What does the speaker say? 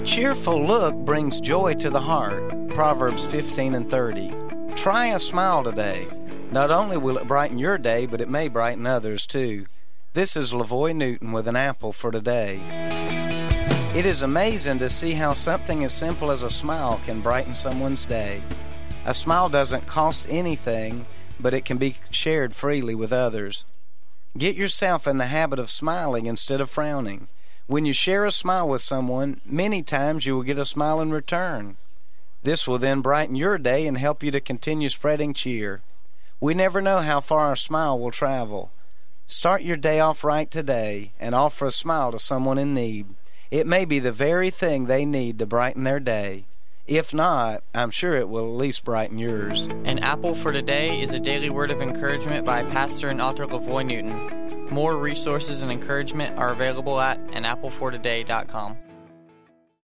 A cheerful look brings joy to the heart. Proverbs 15 and 30. Try a smile today. Not only will it brighten your day, but it may brighten others too. This is Lavoy Newton with an apple for today. It is amazing to see how something as simple as a smile can brighten someone's day. A smile doesn't cost anything, but it can be shared freely with others. Get yourself in the habit of smiling instead of frowning. When you share a smile with someone, many times you will get a smile in return. This will then brighten your day and help you to continue spreading cheer. We never know how far our smile will travel. Start your day off right today and offer a smile to someone in need. It may be the very thing they need to brighten their day. If not, I'm sure it will at least brighten yours. An Apple for Today is a daily word of encouragement by pastor and author Lavoy Newton. More resources and encouragement are available at anapplefortoday.com.